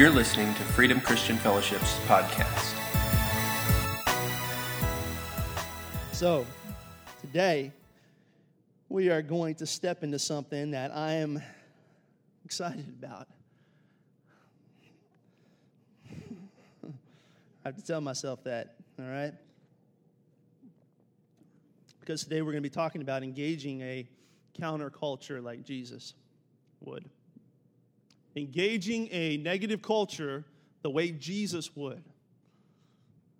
You're listening to Freedom Christian Fellowship's podcast. So, today we are going to step into something that I am excited about. I have to tell myself that, all right? Because today we're going to be talking about engaging a counterculture like Jesus would. Engaging a negative culture the way Jesus would.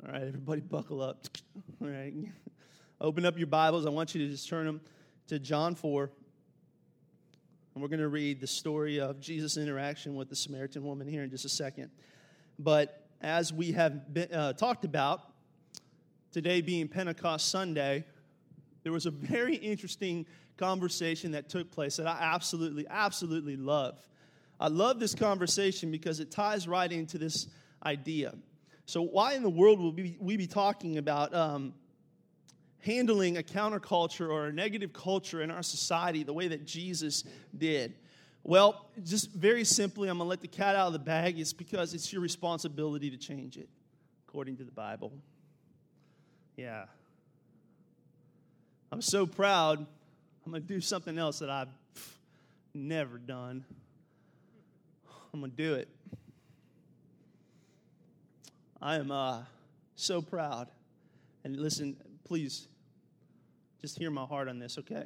All right, everybody buckle up. All right. Open up your Bibles. I want you to just turn them to John 4. And we're going to read the story of Jesus' interaction with the Samaritan woman here in just a second. But as we have been, uh, talked about, today being Pentecost Sunday, there was a very interesting conversation that took place that I absolutely, absolutely love. I love this conversation because it ties right into this idea. So, why in the world will we, be talking about um, handling a counterculture or a negative culture in our society the way that Jesus did? Well, just very simply, I'm going to let the cat out of the bag. It's because it's your responsibility to change it, according to the Bible. Yeah. I'm so proud. I'm going to do something else that I've never done. I'm going to do it. I am uh, so proud. And listen, please, just hear my heart on this, okay?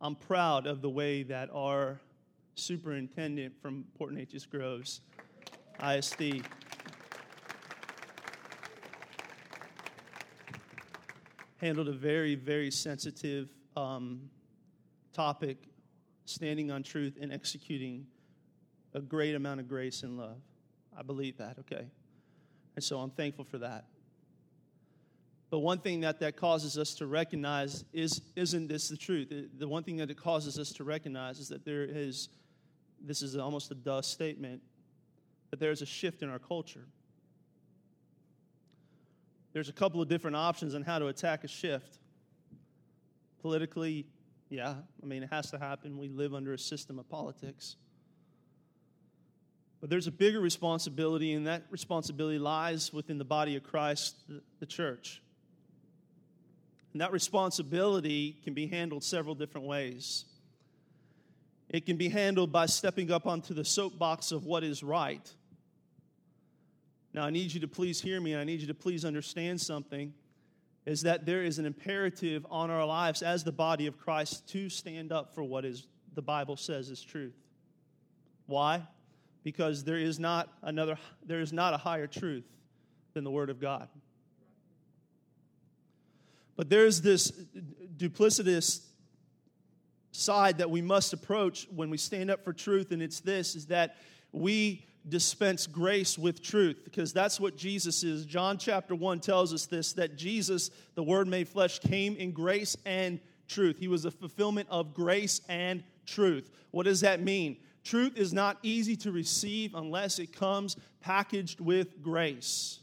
I'm proud of the way that our superintendent from Port Neches Groves, ISD, handled a very, very sensitive um, topic, standing on truth and executing a great amount of grace and love. I believe that, okay? And so I'm thankful for that. But one thing that that causes us to recognize is isn't this the truth? The one thing that it causes us to recognize is that there is this is almost a dust statement that there's a shift in our culture. There's a couple of different options on how to attack a shift. Politically, yeah, I mean, it has to happen. We live under a system of politics. But there's a bigger responsibility, and that responsibility lies within the body of Christ, the church. And that responsibility can be handled several different ways. It can be handled by stepping up onto the soapbox of what is right. Now, I need you to please hear me, and I need you to please understand something is that there is an imperative on our lives as the body of Christ to stand up for what is the Bible says is truth. Why? Because there is not another there is not a higher truth than the word of god but there's this duplicitous side that we must approach when we stand up for truth and it's this is that we dispense grace with truth because that's what Jesus is. John chapter 1 tells us this that Jesus, the Word made flesh, came in grace and truth. He was a fulfillment of grace and truth. What does that mean? Truth is not easy to receive unless it comes packaged with grace.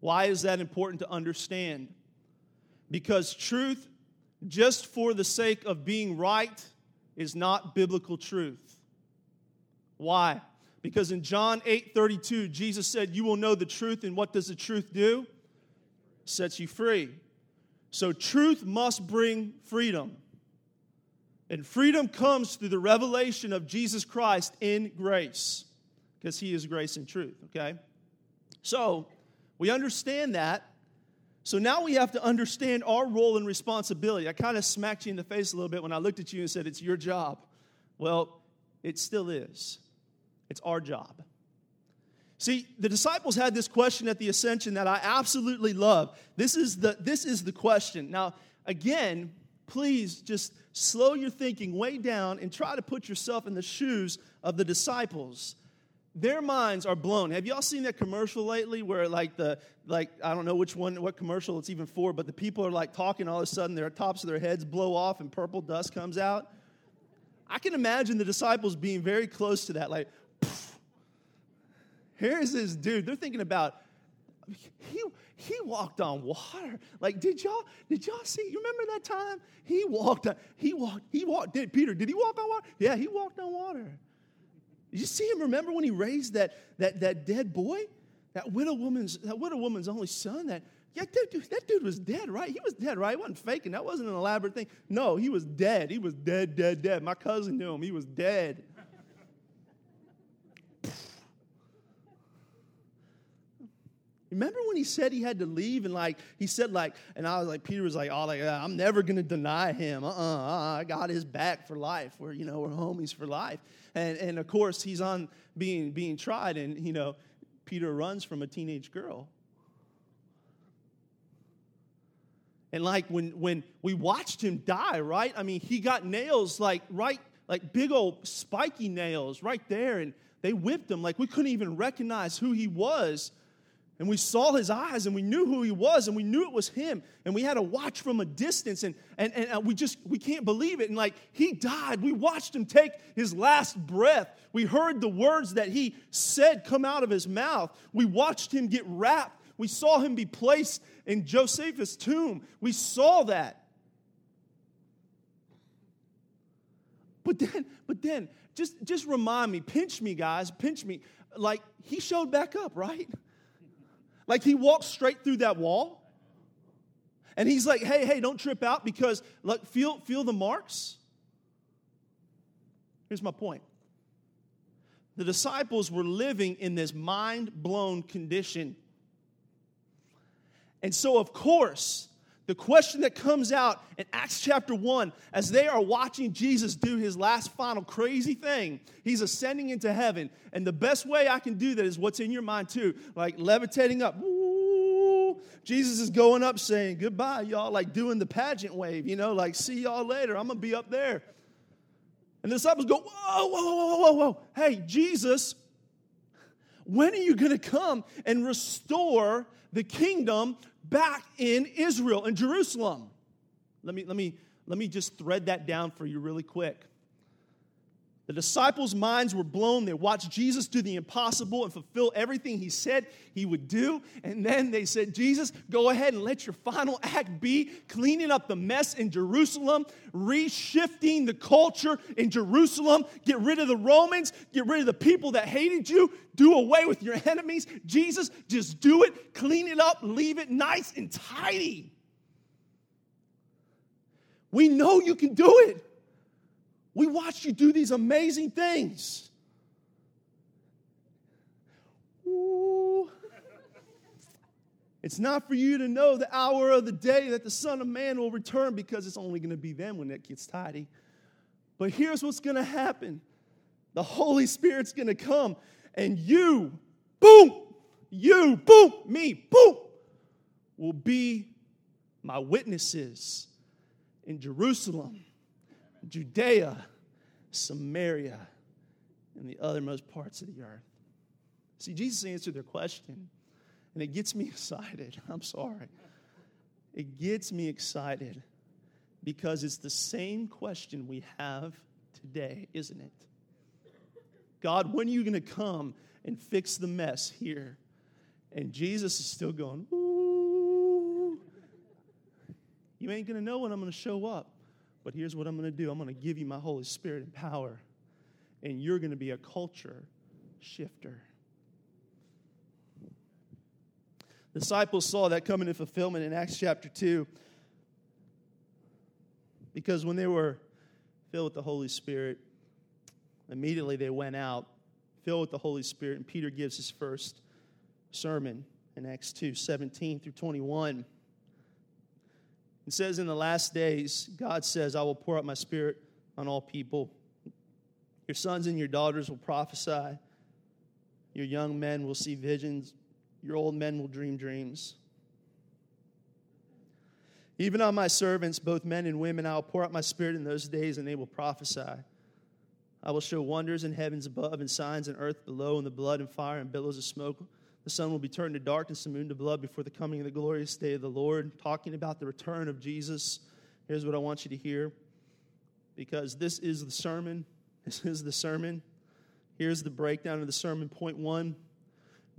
Why is that important to understand? Because truth, just for the sake of being right, is not biblical truth. Why? Because in John 8 32, Jesus said, You will know the truth, and what does the truth do? Sets you free. So, truth must bring freedom. And freedom comes through the revelation of Jesus Christ in grace, because he is grace and truth, okay? So, we understand that. So now we have to understand our role and responsibility. I kind of smacked you in the face a little bit when I looked at you and said, It's your job. Well, it still is. It's our job. See, the disciples had this question at the ascension that I absolutely love. This is the, this is the question. Now, again, please just slow your thinking way down and try to put yourself in the shoes of the disciples. Their minds are blown. Have y'all seen that commercial lately where like the like i don't know which one what commercial it's even for but the people are like talking all of a sudden their tops of their heads blow off and purple dust comes out? I can imagine the disciples being very close to that like here's this dude? They're thinking about he he walked on water. Like, did y'all did y'all see? You remember that time he walked? On, he walked. He walked. Did Peter? Did he walk on water? Yeah, he walked on water. Did you see him remember when he raised that, that, that dead boy? That widow woman's that widow woman's only son, that yeah, that dude, that dude was dead, right? He was dead, right? He wasn't faking. That wasn't an elaborate thing. No, he was dead. He was dead, dead, dead. My cousin knew him. He was dead. Remember when he said he had to leave and like he said like and I was like Peter was like oh like I'm never gonna deny him. Uh uh-uh, uh I got his back for life. We're you know we're homies for life. And and of course he's on being being tried and you know Peter runs from a teenage girl. And like when when we watched him die right? I mean he got nails like right like big old spiky nails right there and they whipped him. Like we couldn't even recognize who he was and we saw his eyes and we knew who he was and we knew it was him. And we had to watch from a distance and, and, and uh, we just, we can't believe it. And like, he died. We watched him take his last breath. We heard the words that he said come out of his mouth. We watched him get wrapped. We saw him be placed in Joseph's tomb. We saw that. But then, but then, just, just remind me, pinch me, guys, pinch me. Like, he showed back up, right? Like he walks straight through that wall. And he's like, hey, hey, don't trip out because look, feel, feel the marks. Here's my point. The disciples were living in this mind blown condition. And so, of course, the question that comes out in Acts chapter 1 as they are watching Jesus do his last final crazy thing, he's ascending into heaven. And the best way I can do that is what's in your mind, too, like levitating up. Woo! Jesus is going up saying, Goodbye, y'all, like doing the pageant wave, you know, like, see y'all later. I'm going to be up there. And the disciples go, Whoa, whoa, whoa, whoa, whoa. Hey, Jesus, when are you going to come and restore the kingdom back in Israel, in Jerusalem. Let me, let me, let me just thread that down for you really quick. The disciples' minds were blown. They watched Jesus do the impossible and fulfill everything he said he would do. And then they said, Jesus, go ahead and let your final act be cleaning up the mess in Jerusalem, reshifting the culture in Jerusalem, get rid of the Romans, get rid of the people that hated you, do away with your enemies. Jesus, just do it, clean it up, leave it nice and tidy. We know you can do it. We watched you do these amazing things. Ooh. It's not for you to know the hour of the day that the Son of Man will return because it's only going to be then when it gets tidy. But here's what's going to happen the Holy Spirit's going to come, and you, boom, you, boom, me, boom, will be my witnesses in Jerusalem Judea, Samaria, and the othermost parts of the earth. See, Jesus answered their question, and it gets me excited. I'm sorry. It gets me excited because it's the same question we have today, isn't it? God, when are you going to come and fix the mess here? And Jesus is still going, Ooh. You ain't going to know when I'm going to show up. But here's what I'm going to do I'm going to give you my Holy Spirit and power, and you're going to be a culture shifter. Disciples saw that coming in fulfillment in Acts chapter 2 because when they were filled with the Holy Spirit, immediately they went out filled with the Holy Spirit, and Peter gives his first sermon in Acts 2 17 through 21. It says, In the last days, God says, I will pour out my spirit on all people. Your sons and your daughters will prophesy. Your young men will see visions. Your old men will dream dreams. Even on my servants, both men and women, I will pour out my spirit in those days, and they will prophesy. I will show wonders in heavens above and signs in earth below, and the blood and fire and billows of smoke the sun will be turned to darkness and moon to blood before the coming of the glorious day of the Lord. Talking about the return of Jesus. Here's what I want you to hear because this is the sermon. This is the sermon. Here's the breakdown of the sermon. Point one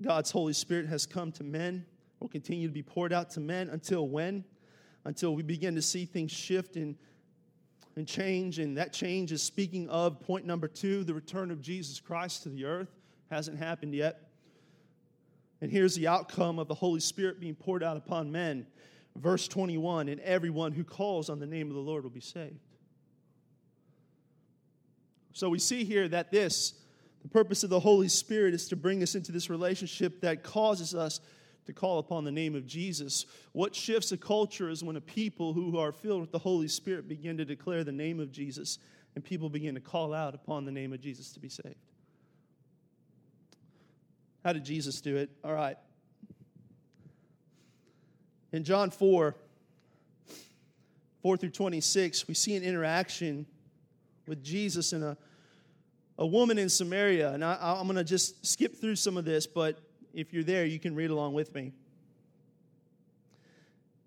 God's Holy Spirit has come to men, will continue to be poured out to men until when? Until we begin to see things shift and, and change, and that change is speaking of point number two the return of Jesus Christ to the earth. Hasn't happened yet. And here's the outcome of the Holy Spirit being poured out upon men. Verse 21 And everyone who calls on the name of the Lord will be saved. So we see here that this, the purpose of the Holy Spirit, is to bring us into this relationship that causes us to call upon the name of Jesus. What shifts a culture is when a people who are filled with the Holy Spirit begin to declare the name of Jesus and people begin to call out upon the name of Jesus to be saved. How did Jesus do it? All right. In John 4, 4 through 26, we see an interaction with Jesus and a, a woman in Samaria. And I, I'm going to just skip through some of this, but if you're there, you can read along with me.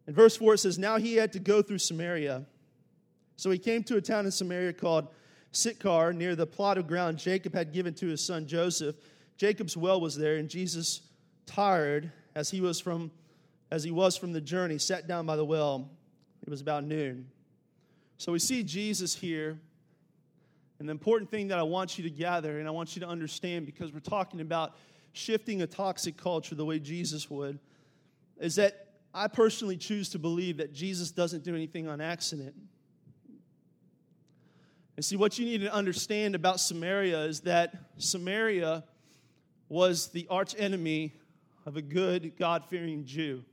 In verse 4, it says, Now he had to go through Samaria. So he came to a town in Samaria called Sychar, near the plot of ground Jacob had given to his son Joseph. Jacob's well was there, and Jesus, tired as he was from as he was from the journey, sat down by the well. It was about noon. So we see Jesus here. And the important thing that I want you to gather and I want you to understand because we're talking about shifting a toxic culture the way Jesus would is that I personally choose to believe that Jesus doesn't do anything on accident. And see, what you need to understand about Samaria is that Samaria was the archenemy of a good, God fearing Jew.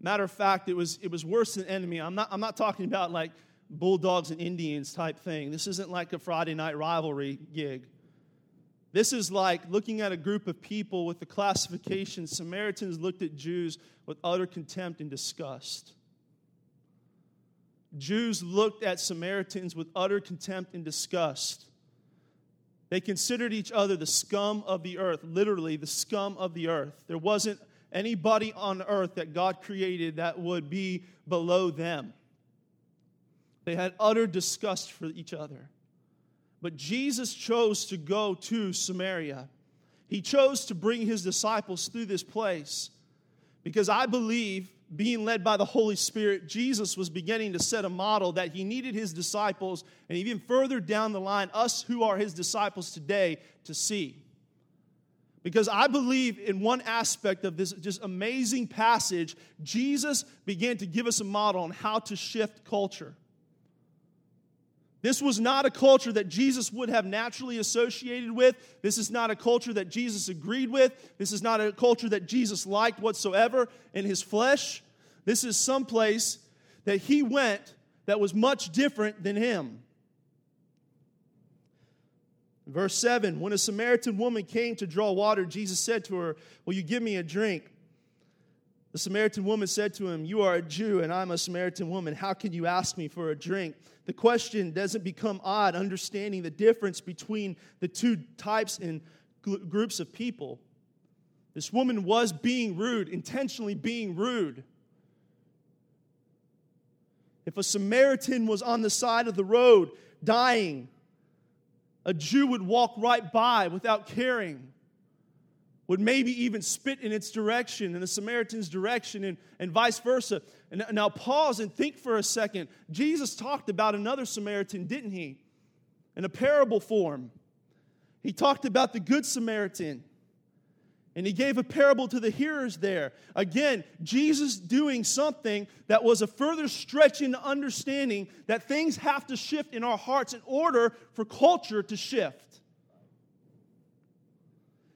Matter of fact, it was, it was worse than enemy. I'm not, I'm not talking about like bulldogs and Indians type thing. This isn't like a Friday night rivalry gig. This is like looking at a group of people with the classification Samaritans looked at Jews with utter contempt and disgust. Jews looked at Samaritans with utter contempt and disgust. They considered each other the scum of the earth, literally, the scum of the earth. There wasn't anybody on earth that God created that would be below them. They had utter disgust for each other. But Jesus chose to go to Samaria. He chose to bring his disciples through this place because I believe being led by the Holy Spirit, Jesus was beginning to set a model that he needed his disciples, and even further down the line, us who are his disciples today, to see. Because I believe in one aspect of this just amazing passage, Jesus began to give us a model on how to shift culture. This was not a culture that Jesus would have naturally associated with. This is not a culture that Jesus agreed with. This is not a culture that Jesus liked whatsoever in his flesh. This is some place that he went that was much different than him. Verse 7 When a Samaritan woman came to draw water, Jesus said to her, Will you give me a drink? The Samaritan woman said to him, You are a Jew, and I'm a Samaritan woman. How can you ask me for a drink? The question doesn't become odd, understanding the difference between the two types and groups of people. This woman was being rude, intentionally being rude. If a Samaritan was on the side of the road dying, a Jew would walk right by without caring would maybe even spit in its direction, in the Samaritan's direction, and, and vice versa. And now pause and think for a second. Jesus talked about another Samaritan, didn't he? In a parable form. He talked about the Good Samaritan. And he gave a parable to the hearers there. Again, Jesus doing something that was a further stretch in understanding that things have to shift in our hearts in order for culture to shift.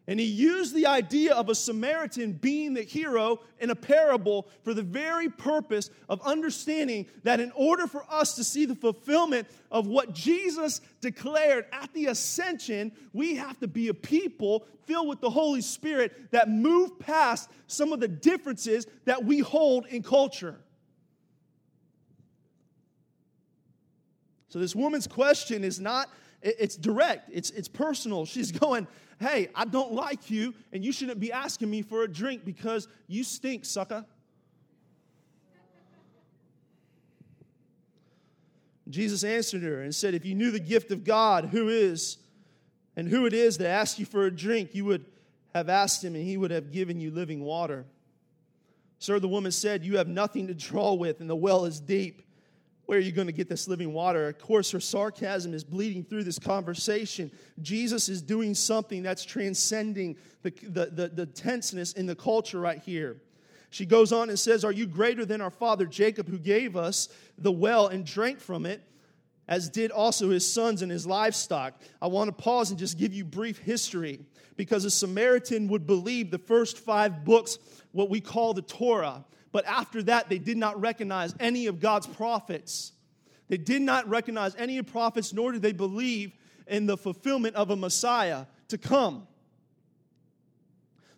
And he used the idea of a Samaritan being the hero in a parable for the very purpose of understanding that in order for us to see the fulfillment of what Jesus declared at the ascension, we have to be a people filled with the Holy Spirit that move past some of the differences that we hold in culture. So, this woman's question is not, it's direct, it's, it's personal. She's going, hey, I don't like you, and you shouldn't be asking me for a drink because you stink, sucker. Jesus answered her and said, If you knew the gift of God, who is and who it is that asks you for a drink, you would have asked him, and he would have given you living water. Sir, the woman said, You have nothing to draw with, and the well is deep. Where are you going to get this living water? Of course, her sarcasm is bleeding through this conversation. Jesus is doing something that's transcending the, the, the, the, tenseness in the culture right here. She goes on and says, Are you greater than our father Jacob, who gave us the well and drank from it, as did also his sons and his livestock? I want to pause and just give you brief history because a Samaritan would believe the first five books, what we call the Torah. But after that, they did not recognize any of God's prophets. They did not recognize any of prophets, nor did they believe in the fulfillment of a Messiah to come.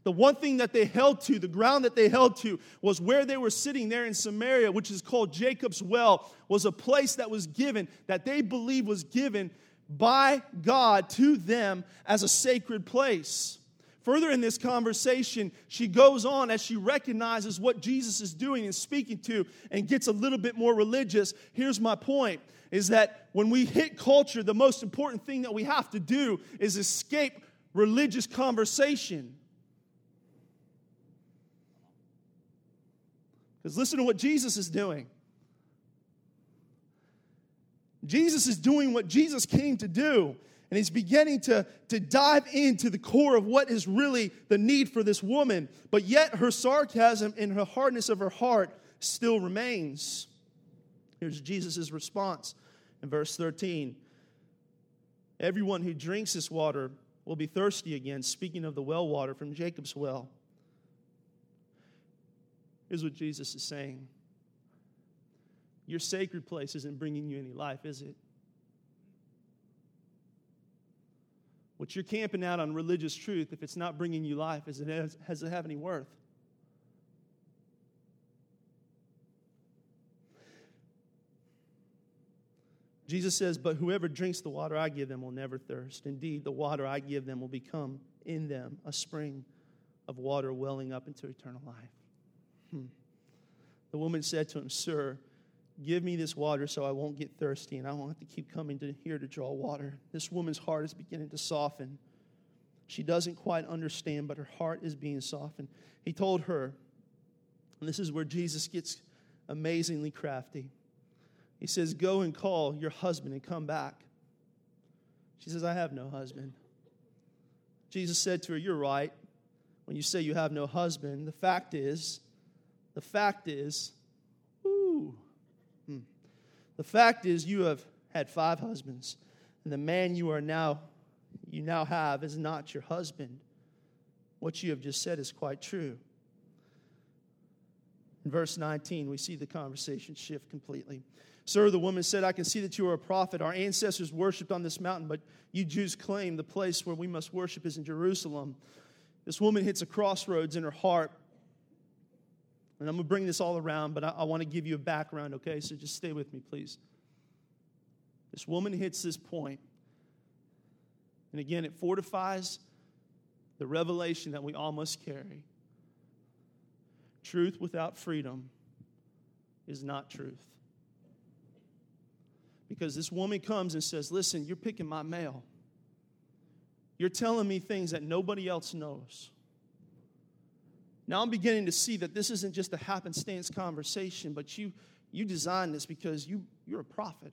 The one thing that they held to, the ground that they held to, was where they were sitting there in Samaria, which is called Jacob's Well, was a place that was given, that they believed was given by God to them as a sacred place. Further in this conversation, she goes on as she recognizes what Jesus is doing and speaking to and gets a little bit more religious. Here's my point is that when we hit culture, the most important thing that we have to do is escape religious conversation. Because listen to what Jesus is doing. Jesus is doing what Jesus came to do. And he's beginning to, to dive into the core of what is really the need for this woman. But yet her sarcasm and her hardness of her heart still remains. Here's Jesus' response in verse 13 Everyone who drinks this water will be thirsty again, speaking of the well water from Jacob's well. Here's what Jesus is saying Your sacred place isn't bringing you any life, is it? What you're camping out on religious truth, if it's not bringing you life, is it has, has it have any worth? Jesus says, But whoever drinks the water I give them will never thirst. Indeed, the water I give them will become in them a spring of water welling up into eternal life. Hmm. The woman said to him, Sir, Give me this water so I won't get thirsty and I won't have to keep coming to here to draw water. This woman's heart is beginning to soften. She doesn't quite understand, but her heart is being softened. He told her, and this is where Jesus gets amazingly crafty. He says, Go and call your husband and come back. She says, I have no husband. Jesus said to her, You're right when you say you have no husband. The fact is, the fact is, the fact is, you have had five husbands, and the man you are now you now have is not your husband. What you have just said is quite true. In verse 19, we see the conversation shift completely. Sir, the woman said, I can see that you are a prophet. Our ancestors worshiped on this mountain, but you Jews claim the place where we must worship is in Jerusalem. This woman hits a crossroads in her heart. And I'm going to bring this all around, but I, I want to give you a background, okay? So just stay with me, please. This woman hits this point, and again, it fortifies the revelation that we all must carry. Truth without freedom is not truth. Because this woman comes and says, Listen, you're picking my mail. You're telling me things that nobody else knows. Now I'm beginning to see that this isn't just a happenstance conversation, but you, you designed this because you, you're a prophet.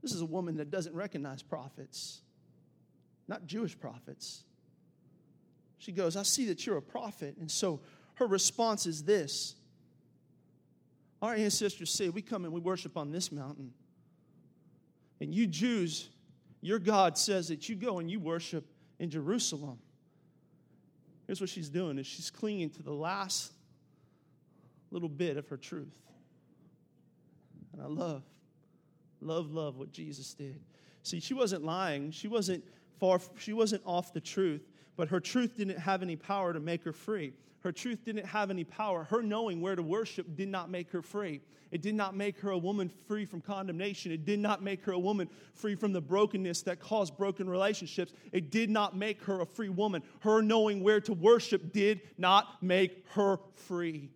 This is a woman that doesn't recognize prophets, not Jewish prophets. She goes, I see that you're a prophet. And so her response is this Our ancestors say we come and we worship on this mountain. And you Jews, your God says that you go and you worship in Jerusalem. Here's what she's doing is she's clinging to the last little bit of her truth. And I love, love, love what Jesus did. See, she wasn't lying. She wasn't far, she wasn't off the truth, but her truth didn't have any power to make her free. Her truth didn't have any power. Her knowing where to worship did not make her free. It did not make her a woman free from condemnation. It did not make her a woman free from the brokenness that caused broken relationships. It did not make her a free woman. Her knowing where to worship did not make her free.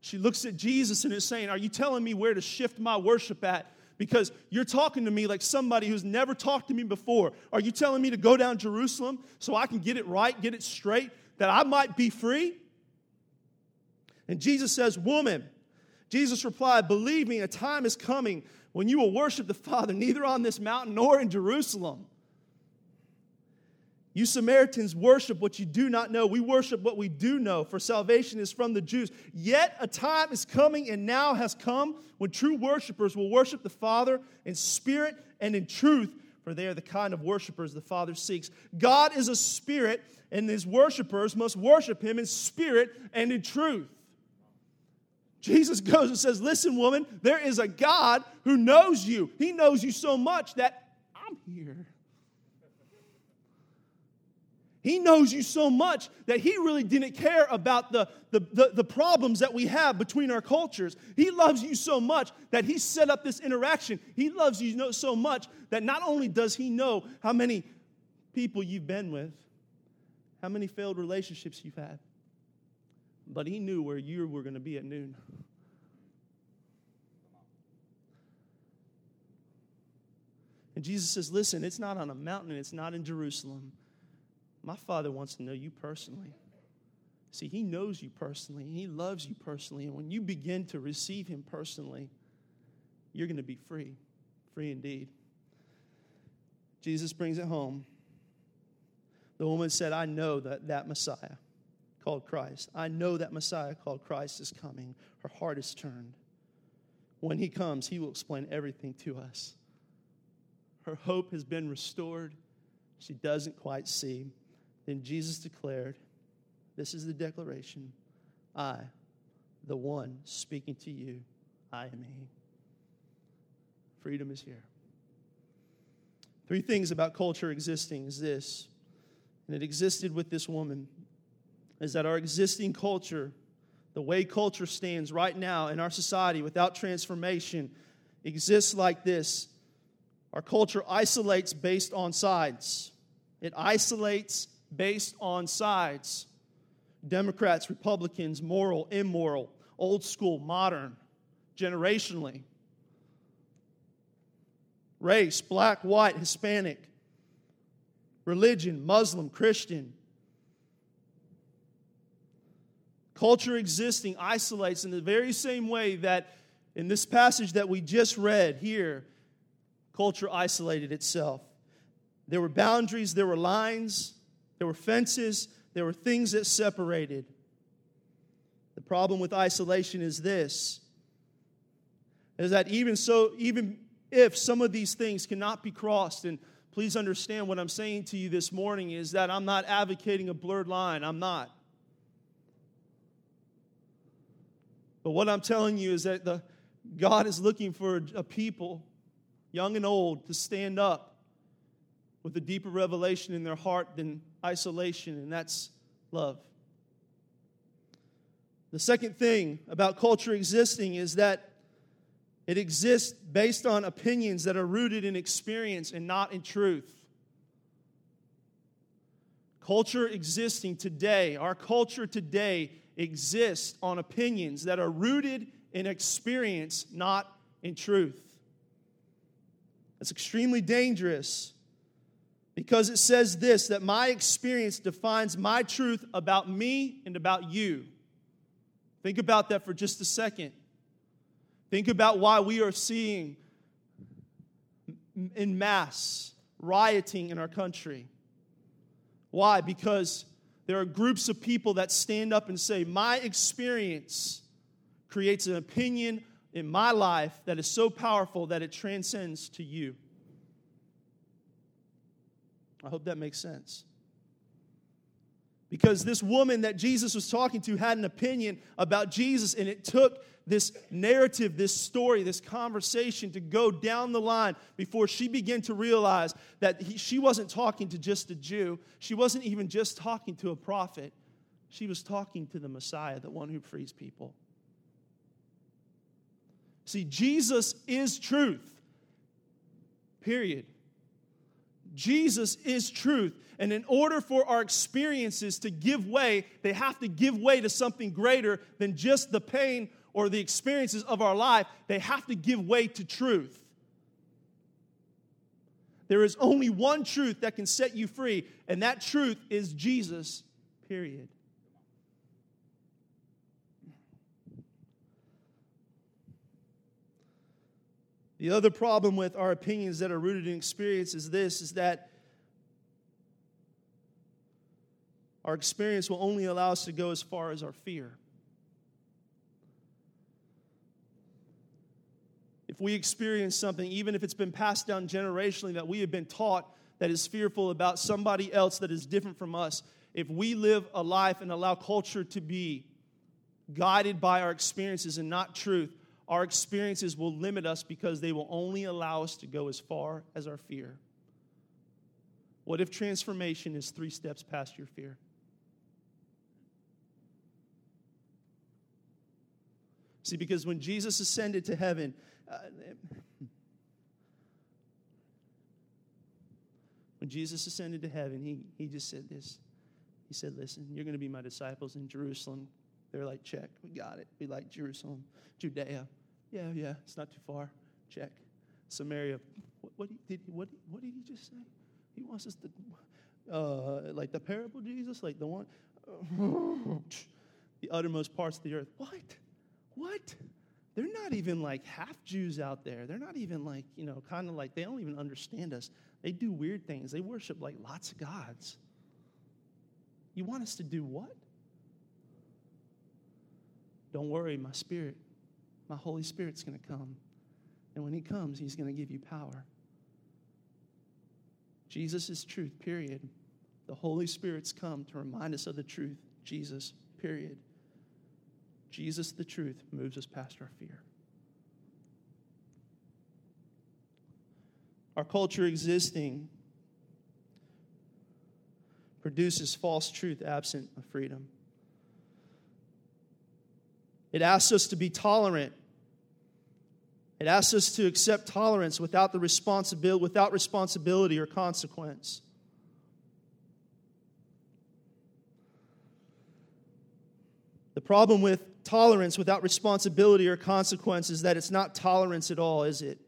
She looks at Jesus and is saying, Are you telling me where to shift my worship at? Because you're talking to me like somebody who's never talked to me before. Are you telling me to go down Jerusalem so I can get it right, get it straight, that I might be free? And Jesus says, Woman, Jesus replied, Believe me, a time is coming when you will worship the Father neither on this mountain nor in Jerusalem. You Samaritans worship what you do not know. We worship what we do know, for salvation is from the Jews. Yet a time is coming and now has come when true worshipers will worship the Father in spirit and in truth, for they are the kind of worshipers the Father seeks. God is a spirit, and his worshipers must worship him in spirit and in truth. Jesus goes and says, Listen, woman, there is a God who knows you. He knows you so much that I'm here. He knows you so much that he really didn't care about the, the, the, the, problems that we have between our cultures. He loves you so much that he set up this interaction. He loves you so much that not only does he know how many people you've been with, how many failed relationships you've had, but he knew where you were going to be at noon. And Jesus says, Listen, it's not on a mountain, it's not in Jerusalem. My Father wants to know you personally. See, He knows you personally, and He loves you personally. And when you begin to receive Him personally, you're going to be free, free indeed. Jesus brings it home. The woman said, I know that that Messiah called Christ, I know that Messiah called Christ is coming. Her heart is turned. When He comes, He will explain everything to us. Her hope has been restored. She doesn't quite see. Then Jesus declared, This is the declaration I, the one speaking to you, I am He. Freedom is here. Three things about culture existing is this, and it existed with this woman, is that our existing culture, the way culture stands right now in our society without transformation, exists like this. Our culture isolates based on sides. It isolates based on sides Democrats, Republicans, moral, immoral, old school, modern, generationally. Race, black, white, Hispanic, religion, Muslim, Christian. Culture existing isolates in the very same way that in this passage that we just read here, culture isolated itself. There were boundaries, there were lines, there were fences, there were things that separated. The problem with isolation is this is that even so, even if some of these things cannot be crossed, and please understand what I'm saying to you this morning is that I'm not advocating a blurred line. I'm not. But what I'm telling you is that the, God is looking for a people, young and old, to stand up with a deeper revelation in their heart than isolation, and that's love. The second thing about culture existing is that it exists based on opinions that are rooted in experience and not in truth. Culture existing today, our culture today exists on opinions that are rooted in experience, not in truth. It's extremely dangerous because it says this that my experience defines my truth about me and about you. Think about that for just a second. Think about why we are seeing in mass rioting in our country. Why? Because there are groups of people that stand up and say, My experience creates an opinion in my life that is so powerful that it transcends to you. I hope that makes sense. Because this woman that Jesus was talking to had an opinion about Jesus, and it took this narrative, this story, this conversation to go down the line before she began to realize that he, she wasn't talking to just a Jew. She wasn't even just talking to a prophet. She was talking to the Messiah, the one who frees people. See, Jesus is truth, period. Jesus is truth. And in order for our experiences to give way, they have to give way to something greater than just the pain or the experiences of our life. They have to give way to truth. There is only one truth that can set you free, and that truth is Jesus, period. The other problem with our opinions that are rooted in experience is this is that our experience will only allow us to go as far as our fear. If we experience something, even if it's been passed down generationally, that we have been taught that is fearful about somebody else that is different from us, if we live a life and allow culture to be guided by our experiences and not truth, our experiences will limit us because they will only allow us to go as far as our fear. What if transformation is three steps past your fear? See, because when Jesus ascended to heaven, uh, when Jesus ascended to heaven, he, he just said this. He said, Listen, you're going to be my disciples in Jerusalem, they're like, check, we got it. We like Jerusalem, Judea. Yeah, yeah, it's not too far. Check. Samaria. What, what did what, what did he just say? He wants us to, uh, like the parable Jesus, like the one, the uttermost parts of the earth. What? What? They're not even like half Jews out there. They're not even like, you know, kind of like, they don't even understand us. They do weird things. They worship like lots of gods. You want us to do what? Don't worry, my spirit, my Holy Spirit's going to come. And when He comes, He's going to give you power. Jesus is truth, period. The Holy Spirit's come to remind us of the truth. Jesus, period. Jesus, the truth, moves us past our fear. Our culture existing produces false truth absent of freedom. It asks us to be tolerant. It asks us to accept tolerance without the responsibility, without responsibility or consequence. The problem with tolerance without responsibility or consequence is that it's not tolerance at all, is it?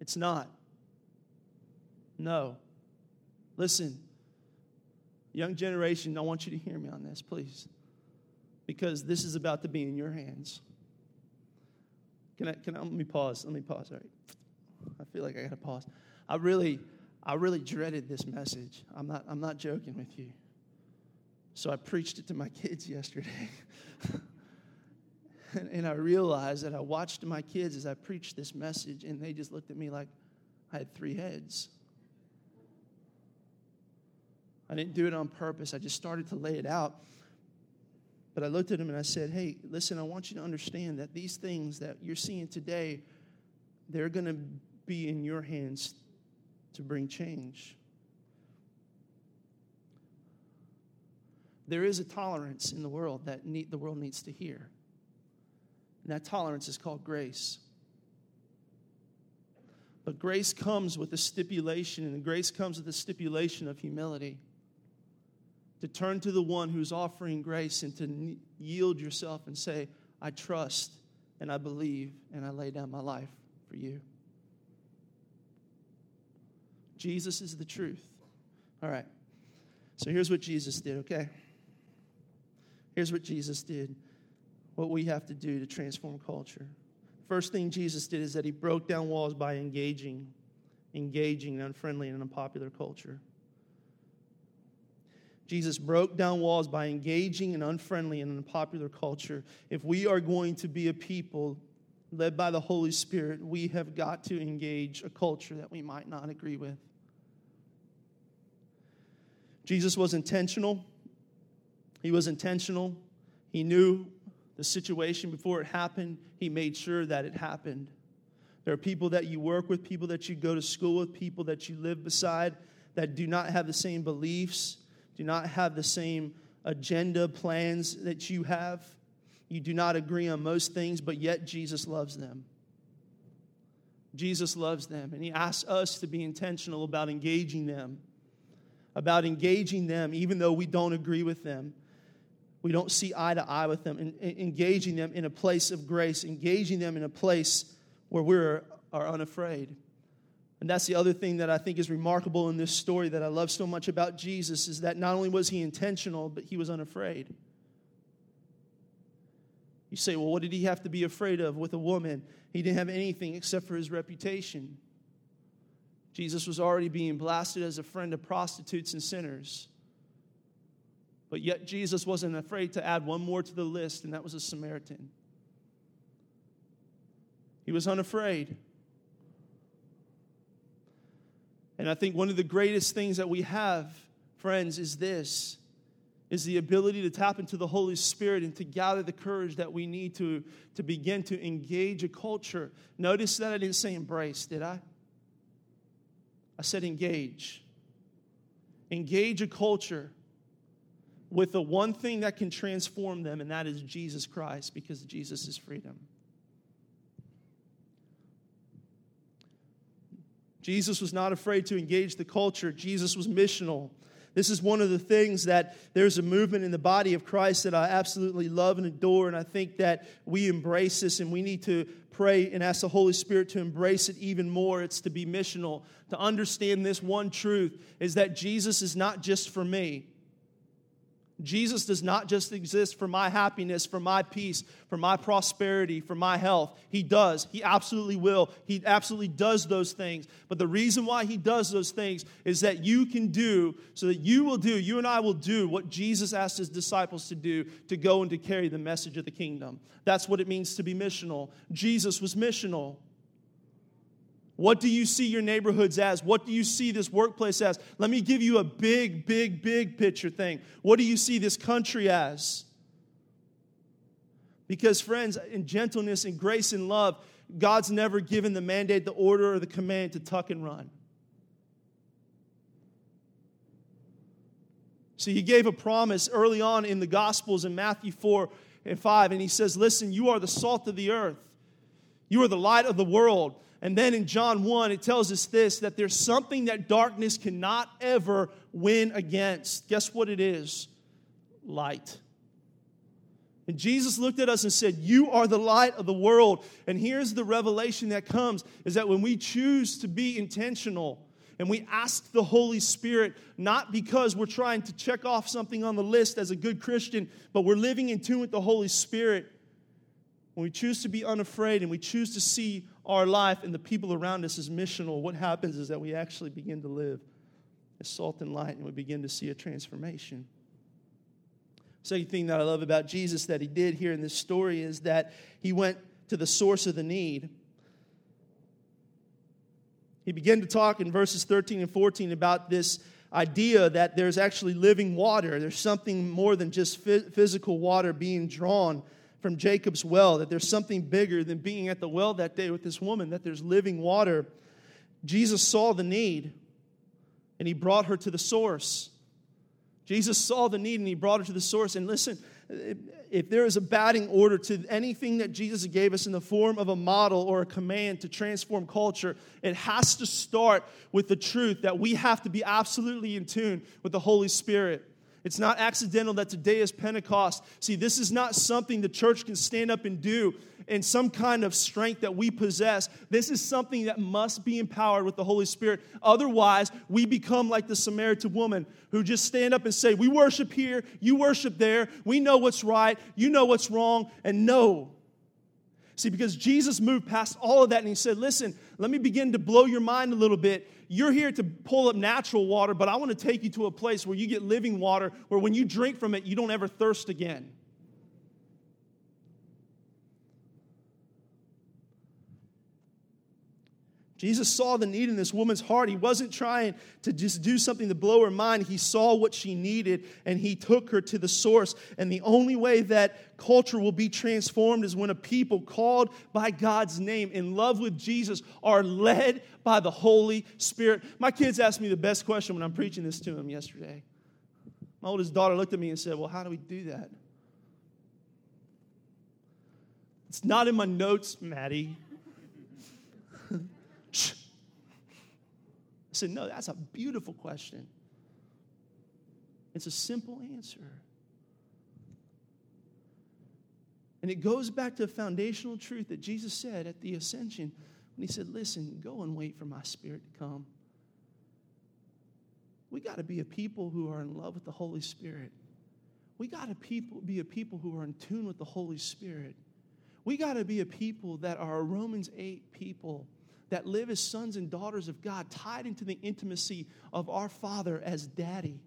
It's not. No. Listen, young generation, I want you to hear me on this, please because this is about to be in your hands. Can I, can I, let me pause. Let me pause. All right. I feel like I got to pause. I really, I really dreaded this message. I'm not, I'm not joking with you. So I preached it to my kids yesterday. and, and I realized that I watched my kids as I preached this message, and they just looked at me like I had three heads. I didn't do it on purpose. I just started to lay it out. But I looked at him and I said, Hey, listen, I want you to understand that these things that you're seeing today, they're going to be in your hands to bring change. There is a tolerance in the world that need, the world needs to hear. And that tolerance is called grace. But grace comes with a stipulation, and grace comes with a stipulation of humility to turn to the one who's offering grace and to yield yourself and say, I trust and I believe and I lay down my life for you. Jesus is the truth. All right. So here's what Jesus did, okay? Here's what Jesus did. What we have to do to transform culture. First thing Jesus did is that he broke down walls by engaging, engaging in unfriendly and unpopular culture. Jesus broke down walls by engaging in unfriendly and unpopular culture. If we are going to be a people led by the Holy Spirit, we have got to engage a culture that we might not agree with. Jesus was intentional. He was intentional. He knew the situation before it happened, he made sure that it happened. There are people that you work with, people that you go to school with, people that you live beside that do not have the same beliefs do not have the same agenda, plans that you have. You do not agree on most things, but yet Jesus loves them. Jesus loves them, and He asks us to be intentional about engaging them, about engaging them, even though we don't agree with them. We don't see eye to eye with them, and engaging them in a place of grace, engaging them in a place where we are unafraid. And that's the other thing that I think is remarkable in this story that I love so much about Jesus is that not only was he intentional, but he was unafraid. You say, well, what did he have to be afraid of with a woman? He didn't have anything except for his reputation. Jesus was already being blasted as a friend of prostitutes and sinners. But yet, Jesus wasn't afraid to add one more to the list, and that was a Samaritan. He was unafraid. And I think one of the greatest things that we have, friends, is this is the ability to tap into the Holy Spirit and to gather the courage that we need to, to begin to engage a culture. Notice that I didn't say embrace, did I? I said engage. Engage a culture with the one thing that can transform them, and that is Jesus Christ, because Jesus is freedom. Jesus was not afraid to engage the culture, Jesus was missional. This is one of the things that there's a movement in the body of Christ that I absolutely love and adore, and I think that we embrace this and we need to pray and ask the Holy Spirit to embrace it even more. It's to be missional, to understand this one truth is that Jesus is not just for me. Jesus does not just exist for my happiness, for my peace, for my prosperity, for my health. He does. He absolutely will. He absolutely does those things. But the reason why He does those things is that you can do, so that you will do, you and I will do what Jesus asked His disciples to do to go and to carry the message of the kingdom. That's what it means to be missional. Jesus was missional. What do you see your neighborhoods as? What do you see this workplace as? Let me give you a big, big, big picture thing. What do you see this country as? Because, friends, in gentleness and grace and love, God's never given the mandate, the order, or the command to tuck and run. So, He gave a promise early on in the Gospels in Matthew 4 and 5, and He says, Listen, you are the salt of the earth, you are the light of the world. And then in John 1, it tells us this that there's something that darkness cannot ever win against. Guess what it is? Light. And Jesus looked at us and said, You are the light of the world. And here's the revelation that comes is that when we choose to be intentional and we ask the Holy Spirit, not because we're trying to check off something on the list as a good Christian, but we're living in tune with the Holy Spirit, when we choose to be unafraid and we choose to see our life and the people around us is missional, what happens is that we actually begin to live as salt and light and we begin to see a transformation. Second thing that I love about Jesus that he did here in this story is that he went to the source of the need. He began to talk in verses 13 and 14 about this idea that there's actually living water. There's something more than just physical water being drawn from Jacob's well, that there's something bigger than being at the well that day with this woman, that there's living water. Jesus saw the need and he brought her to the source. Jesus saw the need and he brought her to the source. And listen, if there is a batting order to anything that Jesus gave us in the form of a model or a command to transform culture, it has to start with the truth that we have to be absolutely in tune with the Holy Spirit. It's not accidental that today is Pentecost. See, this is not something the church can stand up and do in some kind of strength that we possess. This is something that must be empowered with the Holy Spirit. Otherwise, we become like the Samaritan woman who just stand up and say, We worship here, you worship there, we know what's right, you know what's wrong, and no. See, because Jesus moved past all of that and he said, Listen, let me begin to blow your mind a little bit you're here to pull up natural water, but I want to take you to a place where you get living water, where when you drink from it, you don't ever thirst again. Jesus saw the need in this woman's heart. He wasn't trying to just do something to blow her mind. He saw what she needed and he took her to the source. And the only way that culture will be transformed is when a people called by God's name, in love with Jesus, are led by the Holy Spirit. My kids asked me the best question when I'm preaching this to them yesterday. My oldest daughter looked at me and said, Well, how do we do that? It's not in my notes, Maddie. I said, No, that's a beautiful question. It's a simple answer. And it goes back to a foundational truth that Jesus said at the ascension when he said, Listen, go and wait for my spirit to come. We got to be a people who are in love with the Holy Spirit. We got to people, be a people who are in tune with the Holy Spirit. We got to be a people that are a Romans 8 people that live as sons and daughters of God, tied into the intimacy of our Father as daddy.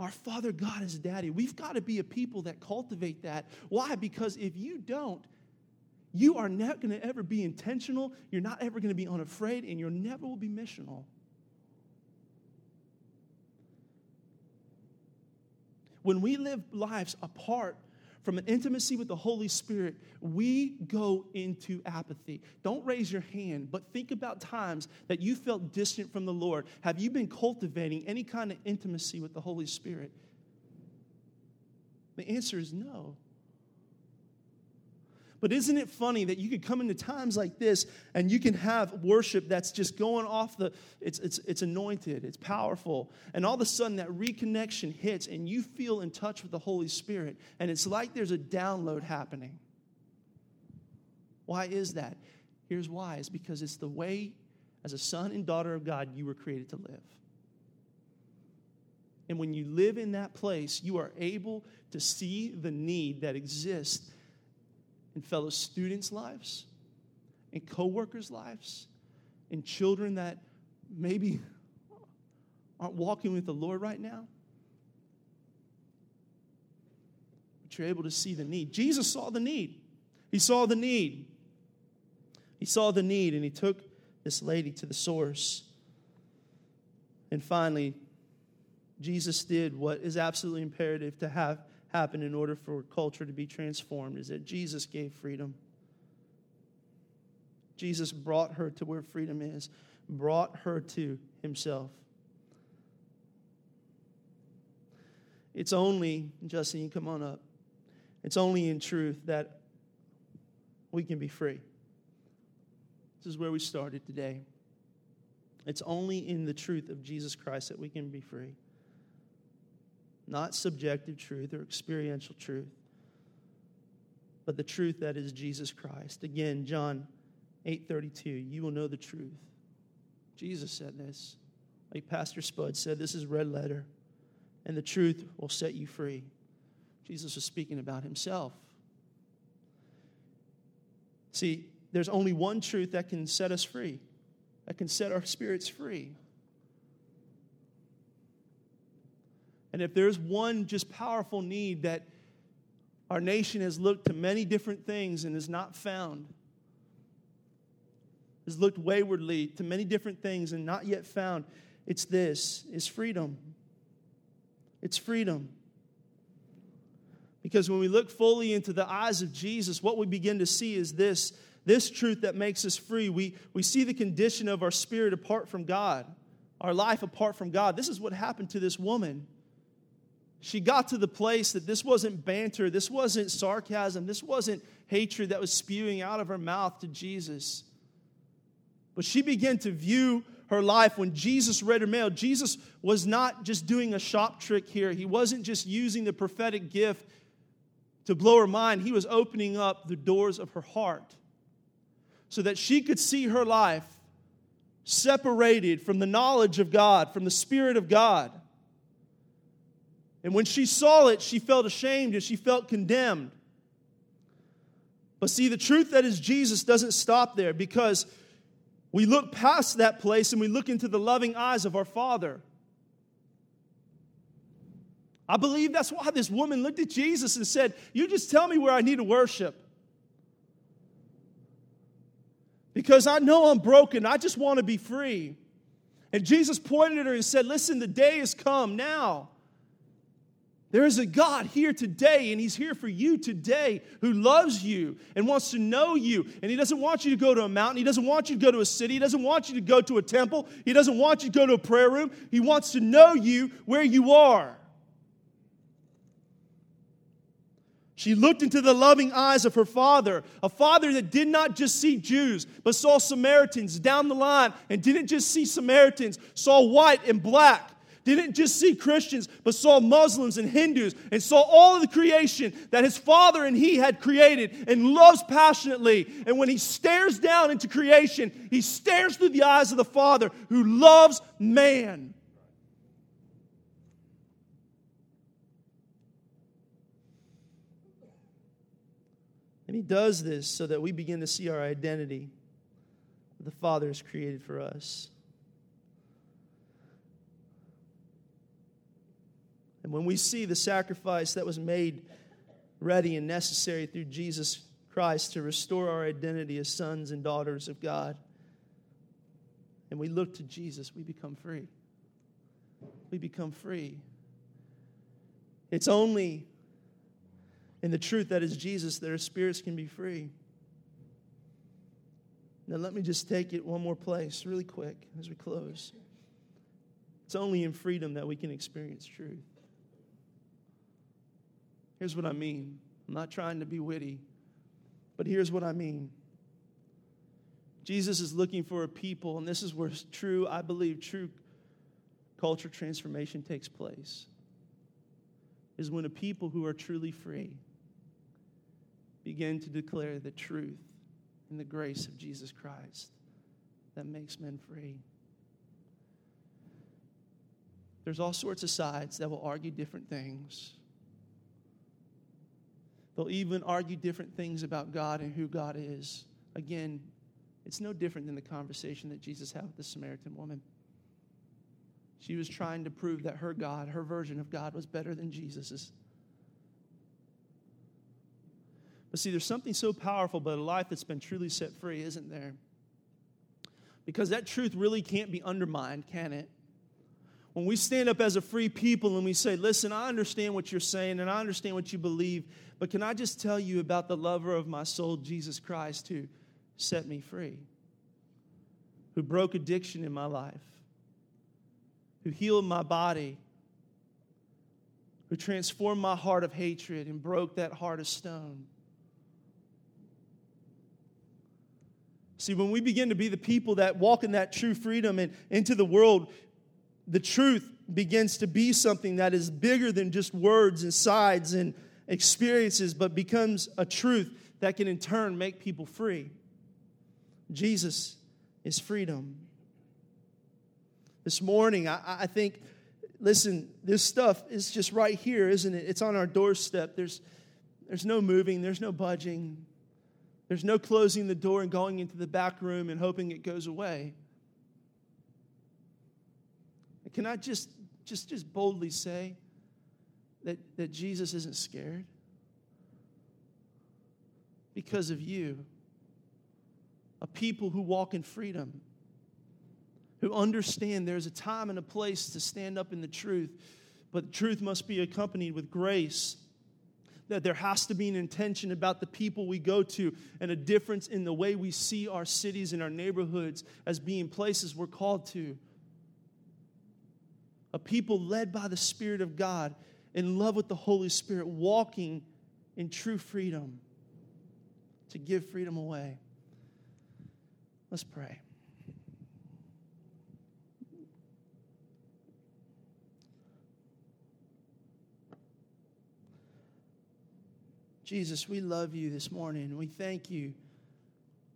Our Father God is daddy. We've got to be a people that cultivate that. Why? Because if you don't, you are not going to ever be intentional, you're not ever going to be unafraid, and you never will be missional. When we live lives apart from an intimacy with the Holy Spirit, we go into apathy. Don't raise your hand, but think about times that you felt distant from the Lord. Have you been cultivating any kind of intimacy with the Holy Spirit? The answer is no. But isn't it funny that you could come into times like this and you can have worship that's just going off the, it's, it's, it's anointed, it's powerful, and all of a sudden that reconnection hits and you feel in touch with the Holy Spirit, and it's like there's a download happening. Why is that? Here's why it's because it's the way, as a son and daughter of God, you were created to live. And when you live in that place, you are able to see the need that exists in fellow students' lives, in coworkers' lives, in children that maybe aren't walking with the Lord right now. But you're able to see the need. Jesus saw the need. He saw the need. He saw the need and he took this lady to the source. And finally, Jesus did what is absolutely imperative to have happen in order for culture to be transformed is that Jesus gave freedom. Jesus brought her to where freedom is, brought her to himself. It's only, Justin, you come on up. It's only in truth that we can be free. This is where we started today. It's only in the truth of Jesus Christ that we can be free not subjective truth or experiential truth, but the truth that is Jesus Christ. Again, John 8:32, you will know the truth. Jesus said this. Like Pastor Spud said, this is red letter, and the truth will set you free. Jesus was speaking about himself. See, there's only one truth that can set us free, that can set our spirits free. And if there's one just powerful need that our nation has looked to many different things and has not found, has looked waywardly to many different things and not yet found, it's this it's freedom. It's freedom. Because when we look fully into the eyes of Jesus, what we begin to see is this this truth that makes us free. We, we see the condition of our spirit apart from God, our life apart from God. This is what happened to this woman. She got to the place that this wasn't banter, this wasn't sarcasm, this wasn't hatred that was spewing out of her mouth to Jesus. But she began to view her life when Jesus read her mail. Jesus was not just doing a shop trick here, he wasn't just using the prophetic gift to blow her mind, he was opening up the doors of her heart so that she could see her life separated from the knowledge of God, from the Spirit of God. And when she saw it, she felt ashamed and she felt condemned. But see, the truth that is Jesus doesn't stop there because we look past that place and we look into the loving eyes of our Father. I believe that's why this woman looked at Jesus and said, You just tell me where I need to worship. Because I know I'm broken. I just want to be free. And Jesus pointed at her and said, Listen, the day has come now. There is a God here today, and He's here for you today who loves you and wants to know you. And He doesn't want you to go to a mountain. He doesn't want you to go to a city. He doesn't want you to go to a temple. He doesn't want you to go to a prayer room. He wants to know you where you are. She looked into the loving eyes of her father, a father that did not just see Jews, but saw Samaritans down the line and didn't just see Samaritans, saw white and black didn't just see Christians, but saw Muslims and Hindus and saw all of the creation that his father and he had created and loves passionately. And when he stares down into creation, he stares through the eyes of the Father who loves man. And He does this so that we begin to see our identity the Father has created for us. And when we see the sacrifice that was made ready and necessary through Jesus Christ to restore our identity as sons and daughters of God, and we look to Jesus, we become free. We become free. It's only in the truth that is Jesus that our spirits can be free. Now, let me just take it one more place, really quick, as we close. It's only in freedom that we can experience truth. Here's what I mean I'm not trying to be witty, but here's what I mean. Jesus is looking for a people, and this is where true, I believe, true culture transformation takes place. Is when a people who are truly free begin to declare the truth and the grace of Jesus Christ that makes men free. There's all sorts of sides that will argue different things. They'll even argue different things about God and who God is. Again, it's no different than the conversation that Jesus had with the Samaritan woman. She was trying to prove that her God, her version of God, was better than Jesus's. But see, there's something so powerful about a life that's been truly set free, isn't there? Because that truth really can't be undermined, can it? When we stand up as a free people and we say, Listen, I understand what you're saying and I understand what you believe, but can I just tell you about the lover of my soul, Jesus Christ, who set me free, who broke addiction in my life, who healed my body, who transformed my heart of hatred and broke that heart of stone. See, when we begin to be the people that walk in that true freedom and into the world, the truth begins to be something that is bigger than just words and sides and experiences, but becomes a truth that can in turn make people free. Jesus is freedom. This morning, I, I, think, listen, this stuff is just right here, isn't it? It's on our doorstep. There's, there's no moving, there's no budging, there's no closing the door and going into the back room and hoping it goes away. Can I just, just, just boldly say that, that Jesus isn't scared? Because of you a people who walk in freedom, who understand there's a time and a place to stand up in the truth, but truth must be accompanied with grace. That there has to be an intention about the people we go to and a difference in the way we see our cities and our neighborhoods as being places we're called to. A people led by the Spirit of God, in love with the Holy Spirit, walking in true freedom to give freedom away. Let's pray. Jesus, we love you this morning. We thank you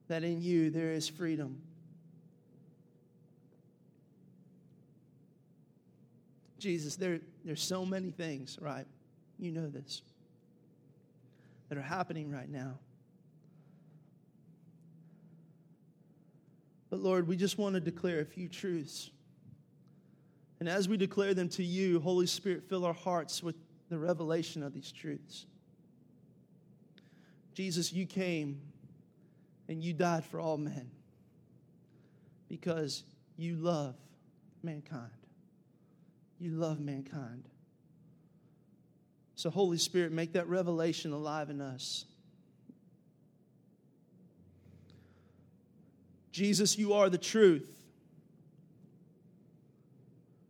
that in you there is freedom. Jesus, there, there's so many things, right? You know this, that are happening right now. But Lord, we just want to declare a few truths. And as we declare them to you, Holy Spirit, fill our hearts with the revelation of these truths. Jesus, you came and you died for all men because you love mankind. You love mankind. So, Holy Spirit, make that revelation alive in us. Jesus, you are the truth.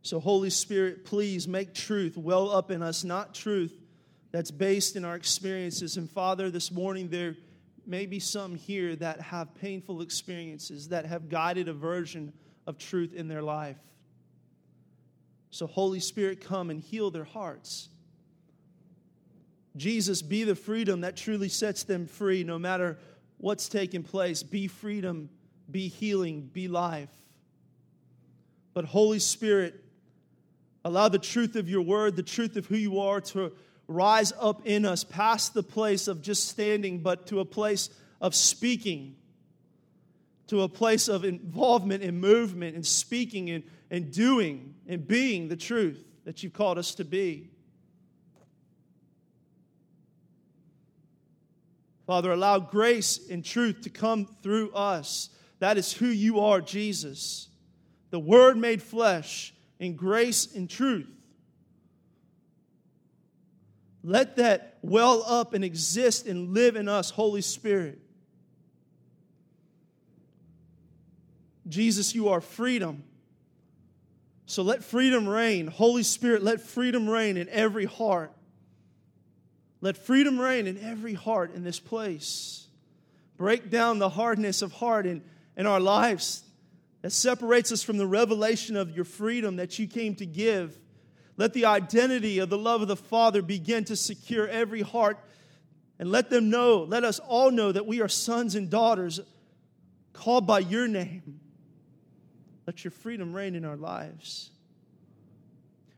So, Holy Spirit, please make truth well up in us, not truth that's based in our experiences. And Father, this morning there may be some here that have painful experiences that have guided a version of truth in their life. So, Holy Spirit, come and heal their hearts. Jesus, be the freedom that truly sets them free no matter what's taking place. Be freedom be healing, be life. But Holy Spirit, allow the truth of your word, the truth of who you are to rise up in us past the place of just standing, but to a place of speaking, to a place of involvement and movement and speaking and, and doing and being the truth that you've called us to be. Father, allow grace and truth to come through us. That is who you are, Jesus. The Word made flesh in grace and truth. Let that well up and exist and live in us, Holy Spirit. Jesus, you are freedom. So let freedom reign. Holy Spirit, let freedom reign in every heart. Let freedom reign in every heart in this place. Break down the hardness of heart in, in our lives that separates us from the revelation of your freedom that you came to give. Let the identity of the love of the Father begin to secure every heart and let them know, let us all know that we are sons and daughters called by your name. Let your freedom reign in our lives.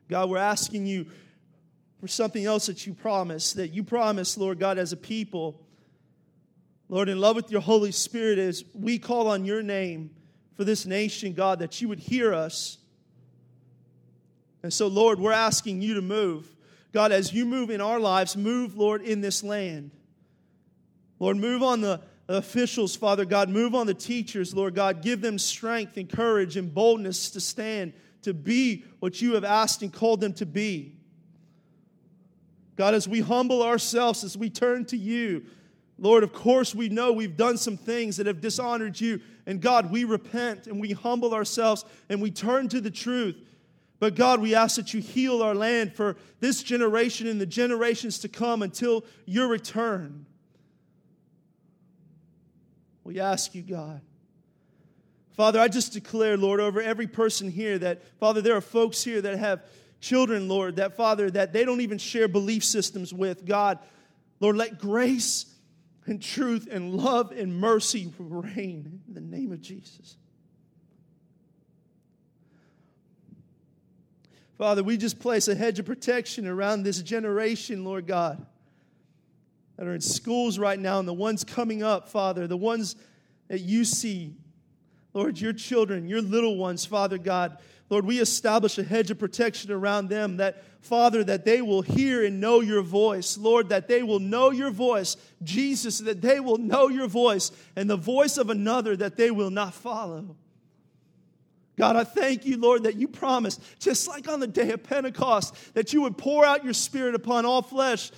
God, we're asking you for something else that you promised, that you promised, Lord God, as a people. Lord, in love with your Holy Spirit, as we call on your name for this nation, God, that you would hear us. And so, Lord, we're asking you to move. God, as you move in our lives, move, Lord, in this land. Lord, move on the officials, Father God. Move on the teachers, Lord God. Give them strength and courage and boldness to stand, to be what you have asked and called them to be. God, as we humble ourselves, as we turn to you, Lord, of course, we know we've done some things that have dishonored you. And God, we repent and we humble ourselves and we turn to the truth. But God, we ask that you heal our land for this generation and the generations to come until your return. We ask you, God. Father, I just declare, Lord, over every person here that, Father, there are folks here that have children, Lord, that Father, that they don't even share belief systems with. God, Lord, let grace and truth and love and mercy reign in the name of Jesus. Father, we just place a hedge of protection around this generation, Lord God, that are in schools right now and the ones coming up, Father, the ones that you see. Lord, your children, your little ones, Father God, Lord, we establish a hedge of protection around them that, Father, that they will hear and know your voice. Lord, that they will know your voice. Jesus, that they will know your voice and the voice of another that they will not follow. God, I thank you, Lord, that you promised, just like on the day of Pentecost, that you would pour out your spirit upon all flesh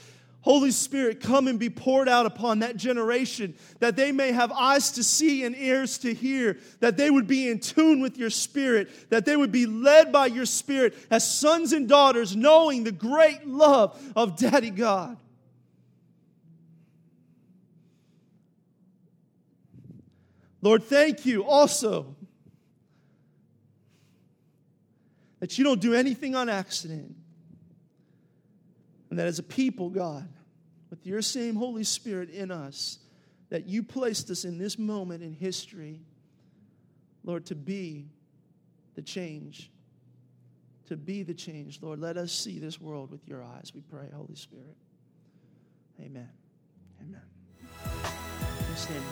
Holy Spirit, come and be poured out upon that generation that they may have eyes to see and ears to hear, that they would be in tune with your Spirit, that they would be led by your Spirit as sons and daughters, knowing the great love of Daddy God. Lord, thank you also that you don't do anything on accident. And that as a people, God, with your same Holy Spirit in us, that you placed us in this moment in history, Lord, to be the change. To be the change, Lord. Let us see this world with your eyes, we pray, Holy Spirit. Amen. Amen. Stand